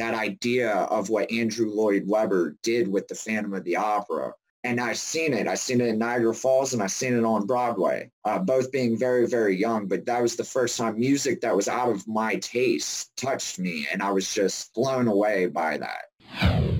that idea of what Andrew Lloyd Webber did with the Phantom of the Opera. And I've seen it. I've seen it in Niagara Falls and I've seen it on Broadway, uh, both being very, very young. But that was the first time music that was out of my taste touched me. And I was just blown away by that.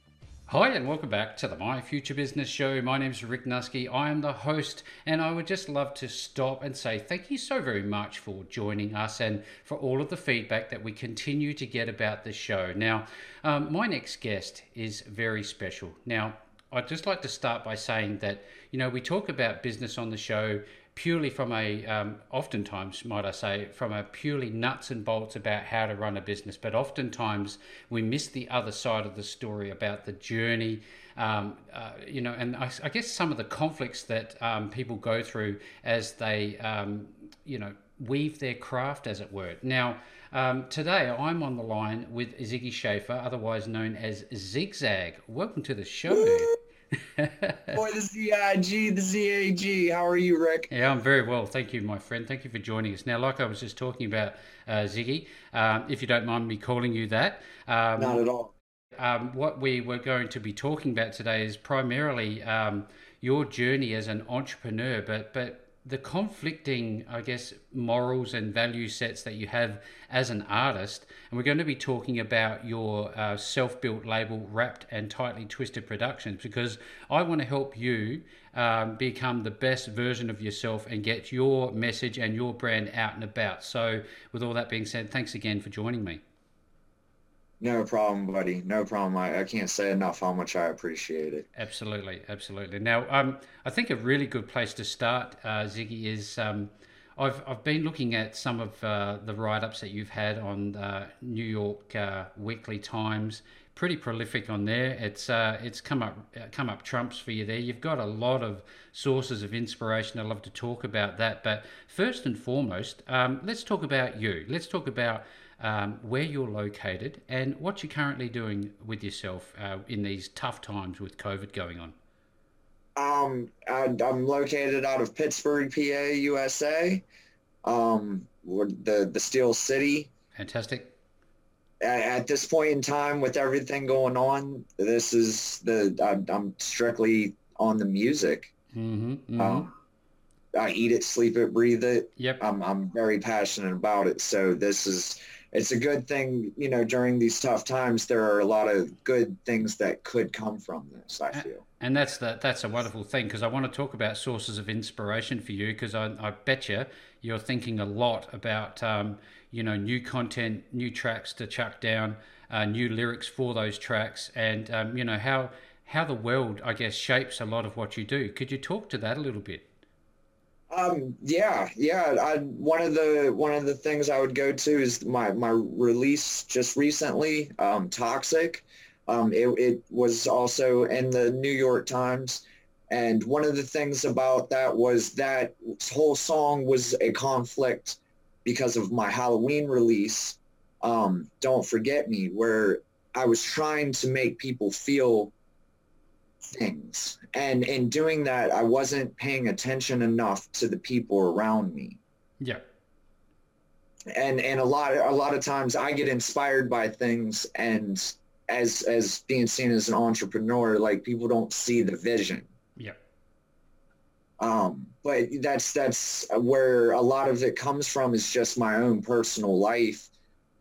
Hi, and welcome back to the My Future Business Show. My name is Rick Nusky. I am the host, and I would just love to stop and say thank you so very much for joining us and for all of the feedback that we continue to get about the show. Now, um, my next guest is very special. Now, I'd just like to start by saying that, you know, we talk about business on the show purely from a, um, oftentimes, might I say, from a purely nuts and bolts about how to run a business. But oftentimes we miss the other side of the story about the journey, um, uh, you know, and I, I, guess some of the conflicts that um, people go through as they, um, you know, weave their craft, as it were. Now, um, today I'm on the line with Ziggy Shaffer, otherwise known as Zigzag. Welcome to the show. Boy, the ZIG, the ZAG. How are you, Rick? Yeah, I'm very well. Thank you, my friend. Thank you for joining us. Now, like I was just talking about, uh, Ziggy, um, if you don't mind me calling you that. Um, Not at all. Um, what we were going to be talking about today is primarily um, your journey as an entrepreneur, but but the conflicting, I guess, morals and value sets that you have as an artist. And we're going to be talking about your uh, self built label, Wrapped and Tightly Twisted Productions, because I want to help you um, become the best version of yourself and get your message and your brand out and about. So, with all that being said, thanks again for joining me. No problem, buddy. No problem. I, I can't say enough how much I appreciate it. Absolutely, absolutely. Now, um, I think a really good place to start, uh, Ziggy, is um, I've I've been looking at some of uh, the write-ups that you've had on uh, New York uh, Weekly Times. Pretty prolific on there. It's uh, it's come up uh, come up trumps for you there. You've got a lot of sources of inspiration. I'd love to talk about that. But first and foremost, um, let's talk about you. Let's talk about um, where you're located, and what you're currently doing with yourself uh, in these tough times with COVID going on. Um, I, am located out of Pittsburgh, PA, USA. Um, the the Steel City. Fantastic. At, at, this point in time, with everything going on, this is the I, am strictly on the music. Mm-hmm, mm-hmm. Um, I eat it, sleep it, breathe it. Yep. I'm I'm very passionate about it. So this is it's a good thing, you know, during these tough times, there are a lot of good things that could come from this, I feel. And that's the, that's a wonderful thing because I want to talk about sources of inspiration for you because I, I bet you you're thinking a lot about, um, you know, new content, new tracks to chuck down, uh, new lyrics for those tracks and, um, you know, how, how the world, I guess, shapes a lot of what you do. Could you talk to that a little bit? Um, yeah, yeah. I, one of the one of the things I would go to is my my release just recently, um, Toxic. Um, it, it was also in the New York Times, and one of the things about that was that whole song was a conflict because of my Halloween release, um, Don't Forget Me, where I was trying to make people feel things. And in doing that, I wasn't paying attention enough to the people around me. Yeah. And and a lot a lot of times I get inspired by things and as as being seen as an entrepreneur, like people don't see the vision. Yeah. Um, but that's that's where a lot of it comes from is just my own personal life,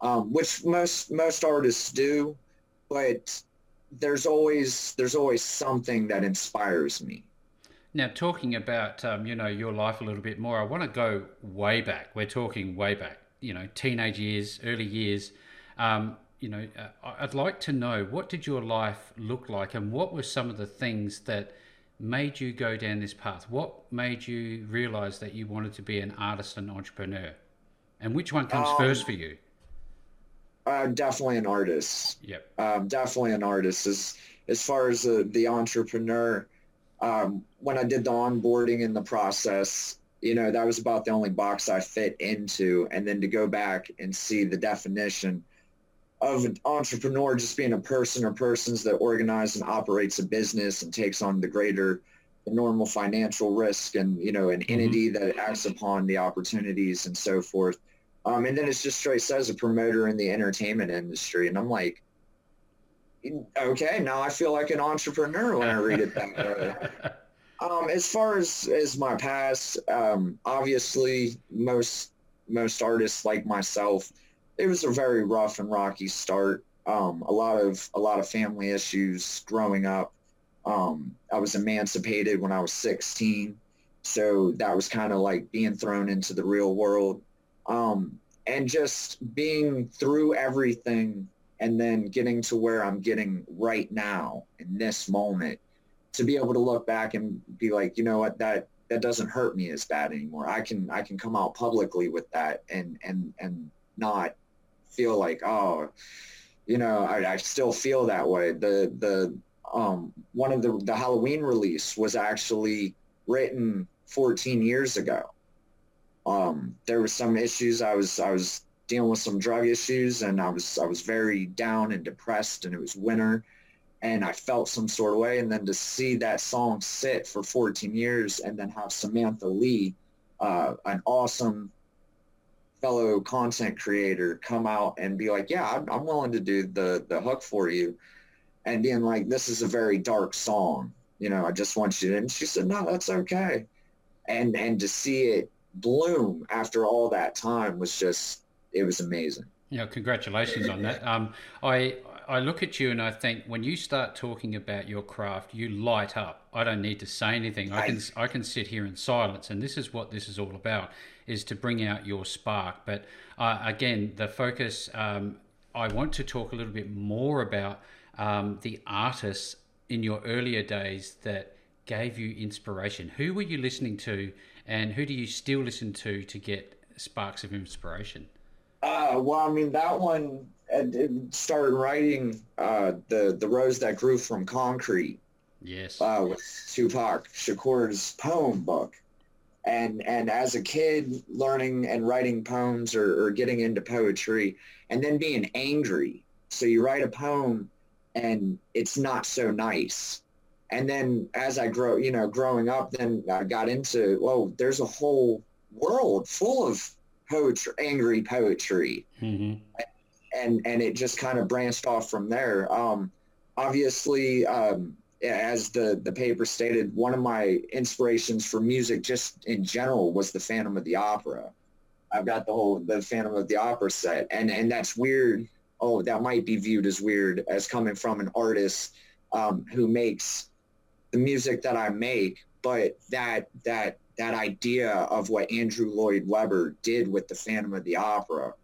um, which most most artists do, but there's always there's always something that inspires me. Now, talking about um, you know your life a little bit more, I want to go way back. We're talking way back. You know, teenage years, early years. Um, you know, uh, I'd like to know what did your life look like, and what were some of the things that made you go down this path? What made you realize that you wanted to be an artist and entrepreneur? And which one comes um, first for you? Uh, definitely an artist. Yep. Um, definitely an artist. As as far as the, the entrepreneur, um, when I did the onboarding in the process, you know, that was about the only box I fit into. And then to go back and see the definition of an entrepreneur just being a person or persons that organize and operates a business and takes on the greater the normal financial risk and you know an mm-hmm. entity that acts upon the opportunities and so forth um, and then it's just straight says a promoter in the entertainment industry and i'm like okay now i feel like an entrepreneur when i read it that way um, as far as as my past um, obviously most most artists like myself it was a very rough and rocky start um, a lot of a lot of family issues growing up um, I was emancipated when I was 16. So that was kind of like being thrown into the real world. Um, and just being through everything and then getting to where I'm getting right now in this moment to be able to look back and be like, you know what, that that doesn't hurt me as bad anymore. I can I can come out publicly with that and and and not feel like, oh, you know, I, I still feel that way. The the um, one of the the Halloween release was actually written 14 years ago. Um, there was some issues. I was I was dealing with some drug issues, and I was I was very down and depressed, and it was winter, and I felt some sort of way. And then to see that song sit for 14 years, and then have Samantha Lee, uh, an awesome fellow content creator, come out and be like, "Yeah, I'm, I'm willing to do the the hook for you." and being like, this is a very dark song. You know, I just want you to. And she said, no, that's okay. And, and to see it bloom after all that time was just, it was amazing. Yeah, congratulations on that. Um, I, I look at you and I think when you start talking about your craft, you light up. I don't need to say anything. I can I can sit here in silence, and this is what this is all about: is to bring out your spark. But uh, again, the focus. Um, I want to talk a little bit more about um, the artists in your earlier days that gave you inspiration? Who were you listening to, and who do you still listen to to get sparks of inspiration? Uh, well, I mean that one started writing uh, the the rose that grew from concrete. Yes. Uh, with Tupac Shakur's poem book, and and as a kid learning and writing poems or, or getting into poetry, and then being angry. So you write a poem and it's not so nice. And then as I grow, you know, growing up, then I got into, well, there's a whole world full of poetry, angry poetry. Mm-hmm. And, and it just kind of branched off from there. Um, obviously, um, as the, the paper stated, one of my inspirations for music just in general was the Phantom of the Opera. I've got the whole, the Phantom of the Opera set. And, and that's weird oh, that might be viewed as weird as coming from an artist um, who makes the music that I make, but that that that idea of what Andrew Lloyd Webber did with the Phantom of the Opera,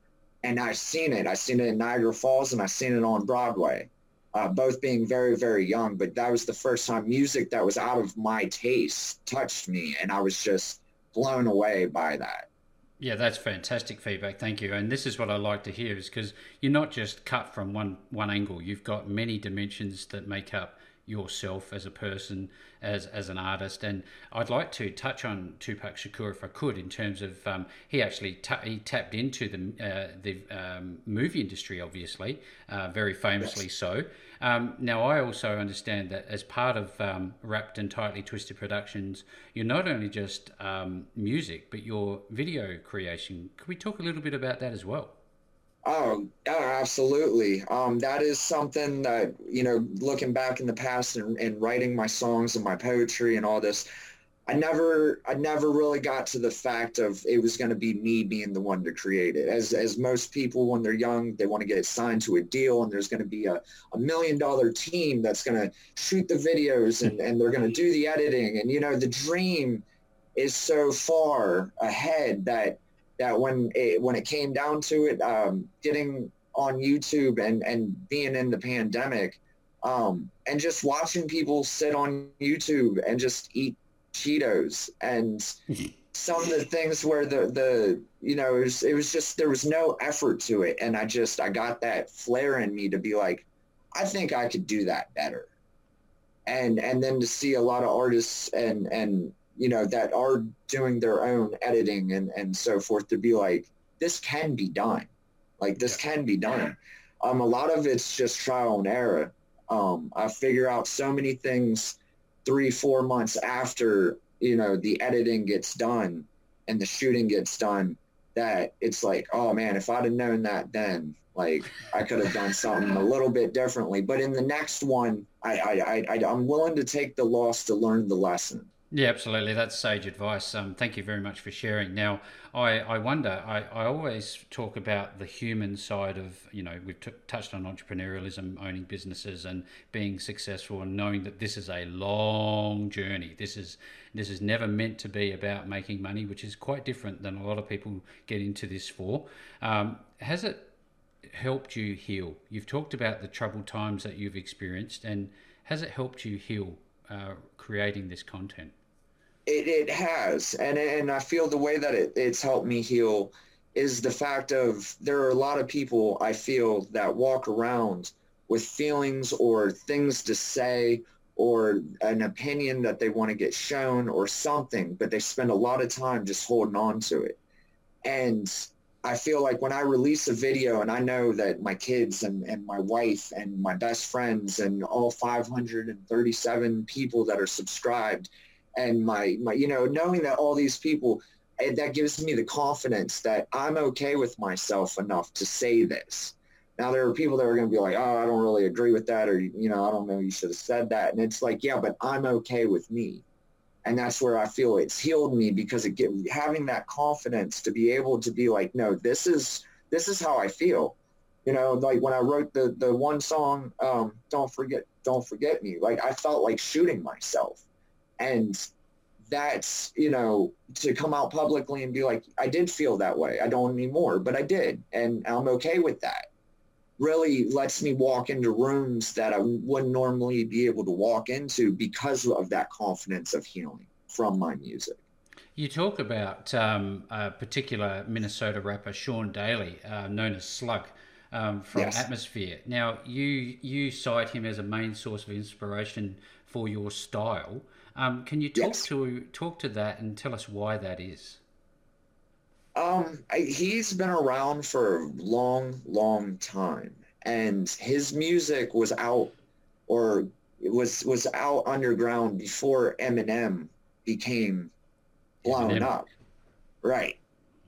and I've seen it. I've seen it in Niagara Falls, and I've seen it on Broadway. Uh, both being very, very young, but that was the first time music that was out of my taste touched me, and I was just blown away by that. Yeah, that's fantastic feedback. Thank you. And this is what I like to hear is because you're not just cut from one one angle. You've got many dimensions that make up yourself as a person, as as an artist. And I'd like to touch on Tupac Shakur if I could, in terms of um, he actually he tapped into the uh, the um, movie industry, obviously, uh, very famously yes. so. Um, now, I also understand that as part of um, Wrapped and Tightly Twisted Productions, you're not only just um, music, but your video creation. Could we talk a little bit about that as well? Oh, absolutely. Um, that is something that, you know, looking back in the past and, and writing my songs and my poetry and all this, I never I never really got to the fact of it was going to be me being the one to create it. As as most people when they're young, they want to get signed to a deal and there's going to be a, a million dollar team that's going to shoot the videos and, and they're going to do the editing. And you know, the dream is so far ahead that that when it when it came down to it, um, getting on YouTube and, and being in the pandemic, um, and just watching people sit on YouTube and just eat Cheetos and some of the things where the the you know it was, it was just there was no effort to it. And I just I got that flair in me to be like I think I could do that better. And and then to see a lot of artists and and you know, that are doing their own editing and, and so forth to be like, this can be done. Like this can be done. Um, a lot of it's just trial and error. Um, I figure out so many things three, four months after, you know, the editing gets done and the shooting gets done that it's like, oh man, if I'd have known that then, like I could have done something a little bit differently. But in the next one, I, I, I, I'm willing to take the loss to learn the lesson. Yeah, absolutely. That's sage advice. Um, thank you very much for sharing. Now, I, I wonder, I, I always talk about the human side of, you know, we've t- touched on entrepreneurialism, owning businesses and being successful and knowing that this is a long journey. This is, this is never meant to be about making money, which is quite different than a lot of people get into this for. Um, has it helped you heal? You've talked about the troubled times that you've experienced and has it helped you heal uh, creating this content? It, it has, and and I feel the way that it, it's helped me heal is the fact of there are a lot of people I feel that walk around with feelings or things to say or an opinion that they want to get shown or something, but they spend a lot of time just holding on to it. And I feel like when I release a video and I know that my kids and, and my wife and my best friends and all 537 people that are subscribed and my, my you know, knowing that all these people, that gives me the confidence that I'm okay with myself enough to say this. Now there are people that are going to be like, oh, I don't really agree with that, or you know, I don't know, you should have said that, and it's like, yeah, but I'm okay with me and that's where I feel it's healed me because it get, having that confidence to be able to be like, no, this is this is how I feel. You know, like when I wrote the the one song, um, "Don't Forget, Don't Forget Me," like I felt like shooting myself, and that's you know to come out publicly and be like, I did feel that way. I don't anymore, but I did, and I'm okay with that really lets me walk into rooms that I wouldn't normally be able to walk into because of that confidence of healing from my music. You talk about um, a particular Minnesota rapper, Sean Daley, uh, known as Slug. Um, from yes. Atmosphere. Now, you you cite him as a main source of inspiration for your style. Um, can you talk yes. to talk to that and tell us why that is? Um, I, he's been around for a long, long time, and his music was out or was was out underground before Eminem became blown Eminem. up, right?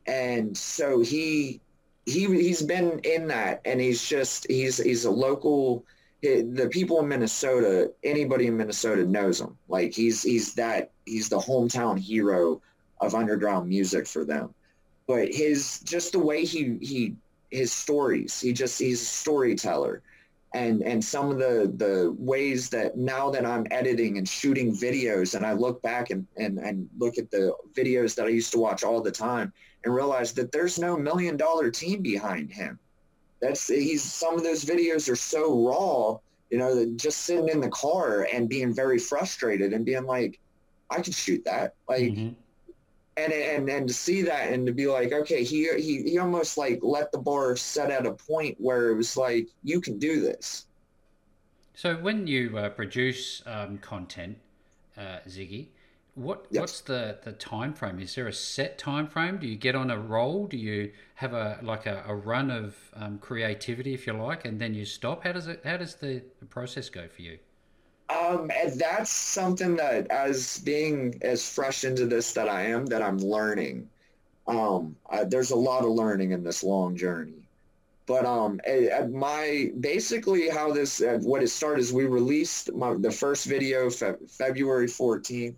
And so he he he's been in that, and he's just he's he's a local. The people in Minnesota, anybody in Minnesota knows him. Like he's he's that he's the hometown hero of underground music for them. But his just the way he he his stories he just he's a storyteller. And and some of the the ways that now that I'm editing and shooting videos and I look back and and, and look at the videos that I used to watch all the time and realize that there's no million dollar team behind him that's he's some of those videos are so raw you know just sitting in the car and being very frustrated and being like I could shoot that. Like mm-hmm. and and and to see that and to be like okay he he he almost like let the bar set at a point where it was like you can do this. So when you uh, produce um, content uh, ziggy what what's the the time frame is there a set time frame do you get on a roll? Do you have a like a, a run of um, creativity if you like and then you stop? How does it how does the, the process go for you? Um, and that's something that, as being as fresh into this that I am, that I'm learning. Um, I, there's a lot of learning in this long journey. But um, at, my basically how this uh, what it started is we released my, the first video fe- February 14th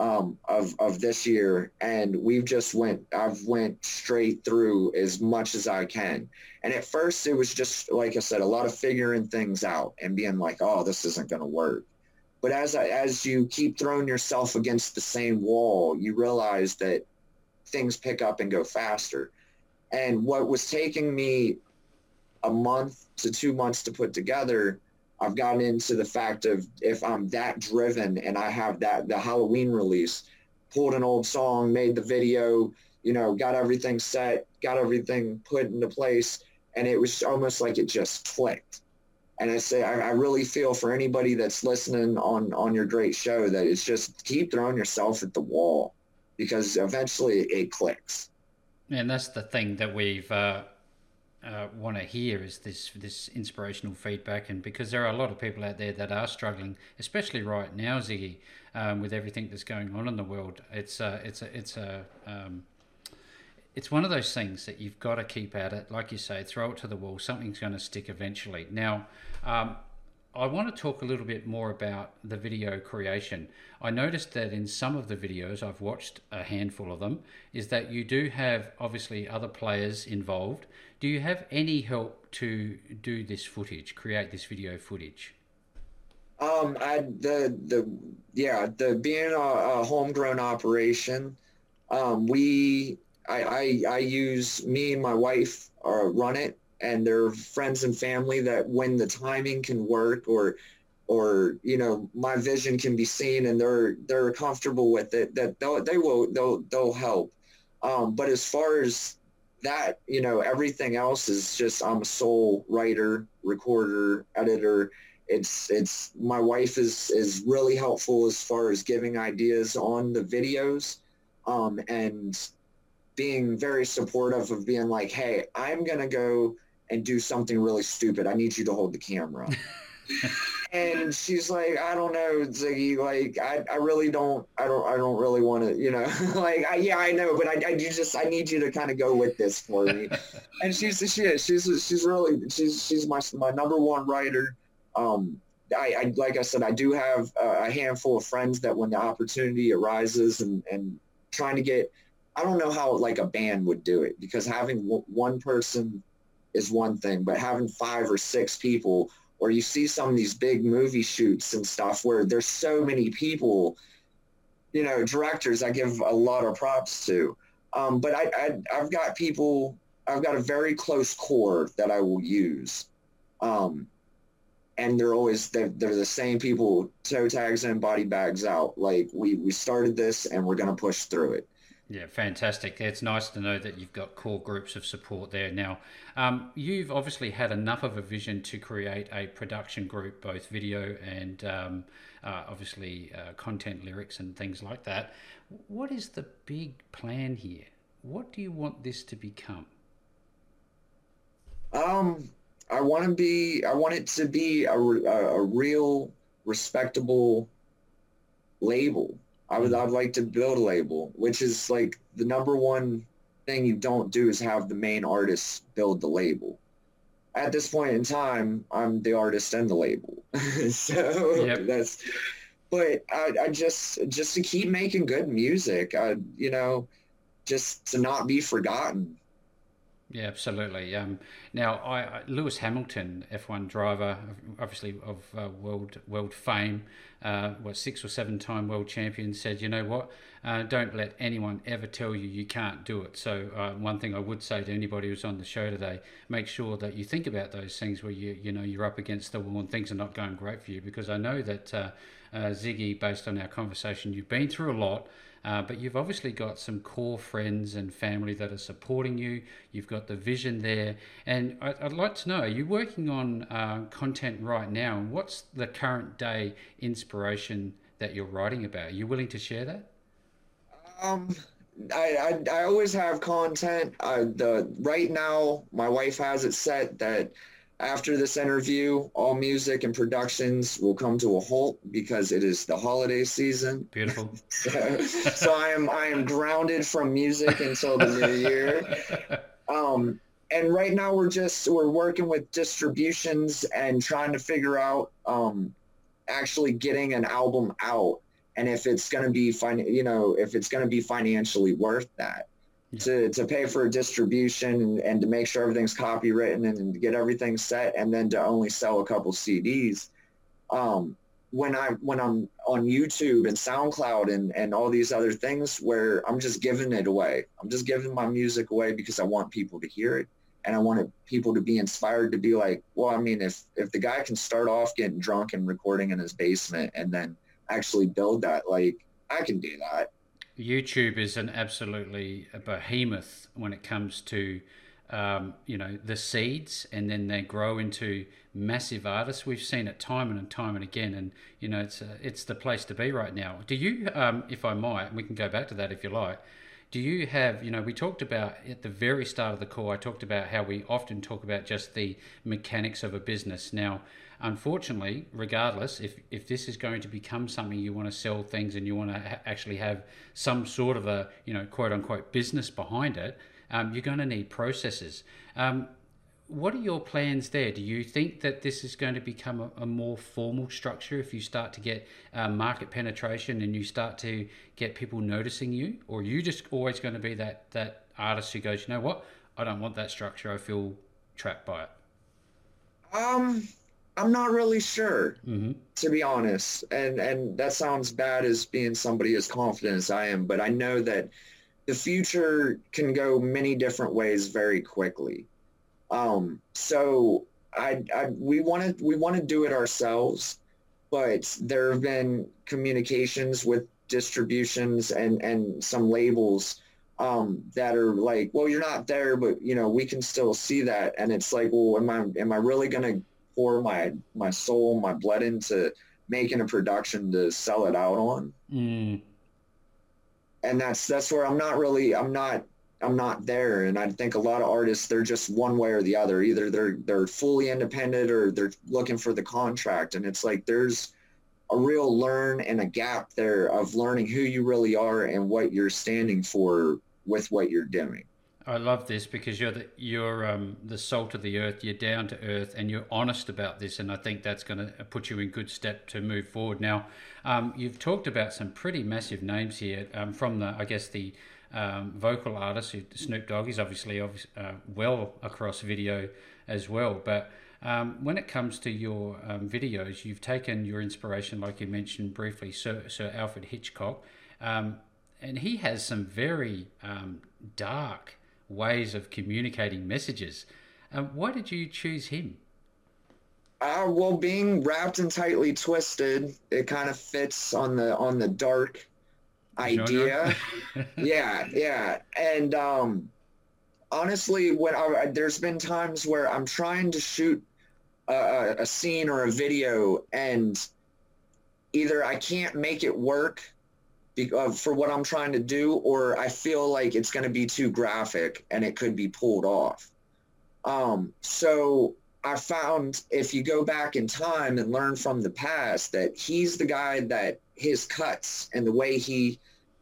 um, of of this year, and we've just went I've went straight through as much as I can. And at first, it was just like I said, a lot of figuring things out and being like, "Oh, this isn't going to work." But as I, as you keep throwing yourself against the same wall, you realize that things pick up and go faster. And what was taking me a month to two months to put together I've gotten into the fact of if I'm that driven and I have that the Halloween release, pulled an old song, made the video, you know, got everything set, got everything put into place, and it was almost like it just clicked. And I say I, I really feel for anybody that's listening on on your great show that it's just keep throwing yourself at the wall because eventually it clicks. And that's the thing that we've uh, uh, want to hear is this this inspirational feedback, and because there are a lot of people out there that are struggling, especially right now, Ziggy, um, with everything that's going on in the world, it's a, it's a, it's a um, it's one of those things that you've got to keep at it. Like you say, throw it to the wall. Something's going to stick eventually. Now, um, I want to talk a little bit more about the video creation. I noticed that in some of the videos, I've watched a handful of them, is that you do have obviously other players involved. Do you have any help to do this footage, create this video footage? Um, I the the yeah the being a, a homegrown operation, um, we I, I I use me and my wife uh, run it and their friends and family that when the timing can work or or you know my vision can be seen and they're they're comfortable with it that they'll, they will they'll they'll help. Um, but as far as that you know everything else is just i'm a sole writer recorder editor. It's it's my wife is is really helpful as far as giving ideas on the videos um, and being very supportive of being like hey i'm gonna go and do something really stupid. I need you to hold the camera. and she's like, I don't know, Ziggy. Like, I, I really don't, I don't, I don't really want to, you know, like, I, yeah, I know, but I, I just, I need you to kind of go with this for me. and she's, she she's, she's really, she's, she's my, my number one writer. Um, I, I, like I said, I do have a handful of friends that when the opportunity arises and, and trying to get, I don't know how like a band would do it because having w- one person is one thing, but having five or six people, or you see some of these big movie shoots and stuff where there's so many people, you know, directors I give a lot of props to. Um, but I, I, I've got people, I've got a very close core that I will use. Um, and they're always they're, they're, the same people toe tags in body bags out like we we started this and we're going to push through it yeah, fantastic. It's nice to know that you've got core groups of support there. Now, um, you've obviously had enough of a vision to create a production group, both video and um, uh, obviously uh, content, lyrics, and things like that. What is the big plan here? What do you want this to become? Um, I want to be. I want it to be a, a, a real, respectable label I would I'd like to build a label, which is like the number one thing you don't do is have the main artist build the label. At this point in time, I'm the artist and the label. so yep. that's but I, I just just to keep making good music, I you know, just to not be forgotten. Yeah, absolutely. Um, now, I, Lewis Hamilton, F1 driver, obviously of uh, world world fame, uh, what six or seven time world champion, said, "You know what? Uh, don't let anyone ever tell you you can't do it." So, uh, one thing I would say to anybody who's on the show today: make sure that you think about those things where you you know you're up against the wall and things are not going great for you, because I know that uh, uh, Ziggy, based on our conversation, you've been through a lot. Uh, but you've obviously got some core friends and family that are supporting you. You've got the vision there. And I, would like to know are you working on uh, content right now? And what's the current day inspiration that you're writing about? Are you willing to share that? Um, I, I, I always have content. Uh, the right now, my wife has it set that after this interview, all music and productions will come to a halt because it is the holiday season. Beautiful. so, so I am I am grounded from music until the new year. Um, and right now we're just we're working with distributions and trying to figure out um, actually getting an album out and if it's going to be fine you know if it's going to be financially worth that to, to pay for a distribution and, to make sure everything's copywritten and, and get everything set and then to only sell a couple CDs. Um, when I when I'm on YouTube and SoundCloud and, and all these other things where I'm just giving it away. I'm just giving my music away because I want people to hear it and I wanted people to be inspired to be like, well, I mean, if if the guy can start off getting drunk and recording in his basement and then actually build that, like I can do that. YouTube is an absolutely a behemoth when it comes to um, you know the seeds and then they grow into massive artists. We've seen it time and time and again and you know it's uh, it's the place to be right now. Do you um, if i might we can go back to that if you like do you have you know we talked about at the very start of the call i talked about how we often talk about just the mechanics of a business. Now unfortunately regardless if if this is going to become something you want to sell things and you want to ha- actually have some sort of a you know quote unquote business behind it um, you're going to need processes um, what are your plans there? Do you think that this is going to become a, a more formal structure if you start to get uh, market penetration and you start to get people noticing you, or are you just always going to be that that artist who goes, you know what, I don't want that structure. I feel trapped by it. Um, I'm not really sure, mm-hmm. to be honest. And and that sounds bad as being somebody as confident as I am, but I know that the future can go many different ways very quickly. Um, so I, I we want to we want to do it ourselves, but there have been communications with distributions and and some labels um, that are like, well, you're not there, but you know we can still see that, and it's like, well, am I am I really gonna pour my my soul, my blood into making a production to sell it out on? Mm. And that's that's where I'm not really I'm not I'm not there. And I think a lot of artists, they're just one way or the other. Either they're they're fully independent or they're looking for the contract. And it's like there's a real learn and a gap there of learning who you really are and what you're standing for with what you're doing. I love this because you're the you're um, the salt of the earth. You're down to earth, and you're honest about this. And I think that's going to put you in good step to move forward. Now, um, you've talked about some pretty massive names here um, from the, I guess the um, vocal artist. Snoop Dogg is obviously uh, well across video as well. But um, when it comes to your um, videos, you've taken your inspiration, like you mentioned briefly, Sir, Sir Alfred Hitchcock, and he has some very dark ways of communicating messages. Um, why did you choose him? Uh, well, being wrapped and tightly twisted, it kind of fits on the on the dark idea. yeah, yeah. And um, honestly, when I, there's been times where I'm trying to shoot a, a scene or a video, and either I can't make it work for what I'm trying to do, or I feel like it's going to be too graphic and it could be pulled off. Um, so I found if you go back in time and learn from the past that he's the guy that his cuts and the way he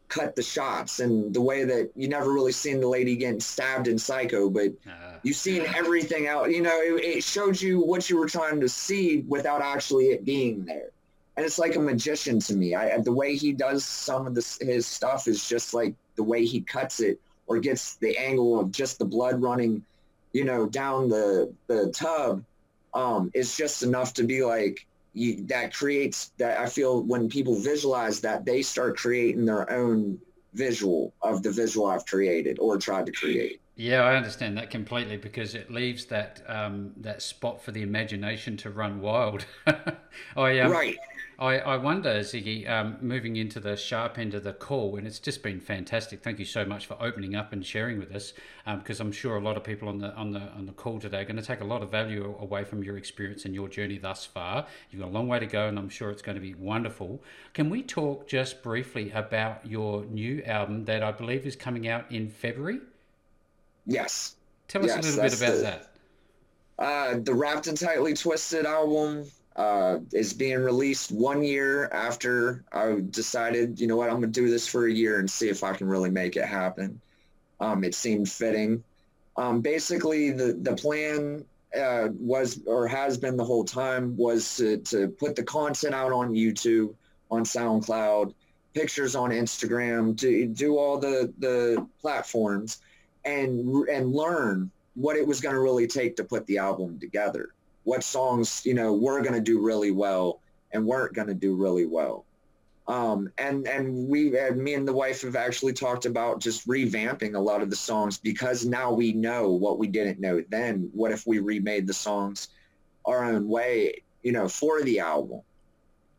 cut the shots and the way that you never really seen the lady getting stabbed in Psycho, but uh, you've seen everything out. You know, it, it, showed you what you were trying to see without actually it being there. And it's like a magician to me. I, the way he does some of this, his stuff is just like the way he cuts it or gets the angle of just the blood running, you know, down the, the tub um, is just enough to be like, you, that creates that I feel when people visualize that they start creating their own visual of the visual I've created or tried to create. Yeah, I understand that completely because it leaves that um, that spot for the imagination to run wild. I, um, right. I, I wonder, Ziggy, um, moving into the sharp end of the call, and it's just been fantastic. Thank you so much for opening up and sharing with us, because um, I'm sure a lot of people on the on the on the call today are going to take a lot of value away from your experience and your journey thus far. You've got a long way to go, and I'm sure it's going to be wonderful. Can we talk just briefly about your new album that I believe is coming out in February? Yes. Tell us yes, a little bit about the, that. Uh, the Wrapped and Tightly Twisted album uh, is being released one year after I decided, you know what, I'm going to do this for a year and see if I can really make it happen. Um, it seemed fitting. Um, basically, the, the plan uh, was or has been the whole time was to, to put the content out on YouTube, on SoundCloud, pictures on Instagram, to do all the, the platforms and, and learn what it was going to really take to put the album together what songs you know were going to do really well and weren't going to do really well. Um, and and we, uh, me and the wife have actually talked about just revamping a lot of the songs because now we know what we didn't know then. What if we remade the songs our own way, you know, for the album?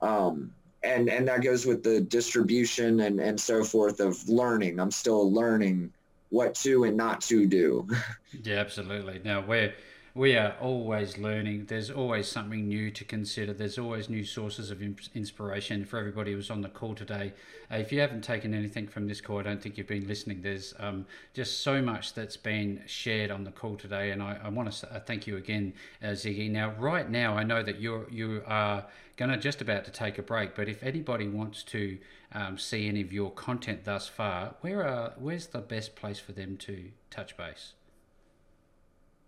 Um, and and that goes with the distribution and and so forth of learning. I'm still learning what to and not to do. yeah, absolutely. Now we're we are always learning. There's always something new to consider. There's always new sources of inspiration for everybody who's on the call today. Uh, if you haven't taken anything from this call, I don't think you've been listening. There's um, just so much that's been shared on the call today, and I, I want to uh, thank you again, uh, Ziggy. Now, right now, I know that you're you are going to just about to take a break, but if anybody wants to um, see any of your content thus far, where are where's the best place for them to touch base?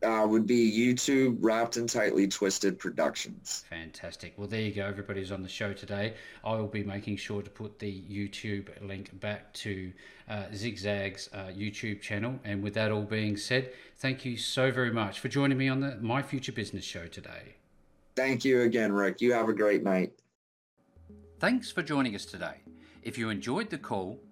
Uh, would be YouTube Wrapped and Tightly Twisted Productions. Fantastic. Well, there you go. Everybody's on the show today. I will be making sure to put the YouTube link back to uh, Zigzag's uh, YouTube channel. And with that all being said, thank you so very much for joining me on the My Future Business show today. Thank you again, Rick. You have a great night. Thanks for joining us today. If you enjoyed the call,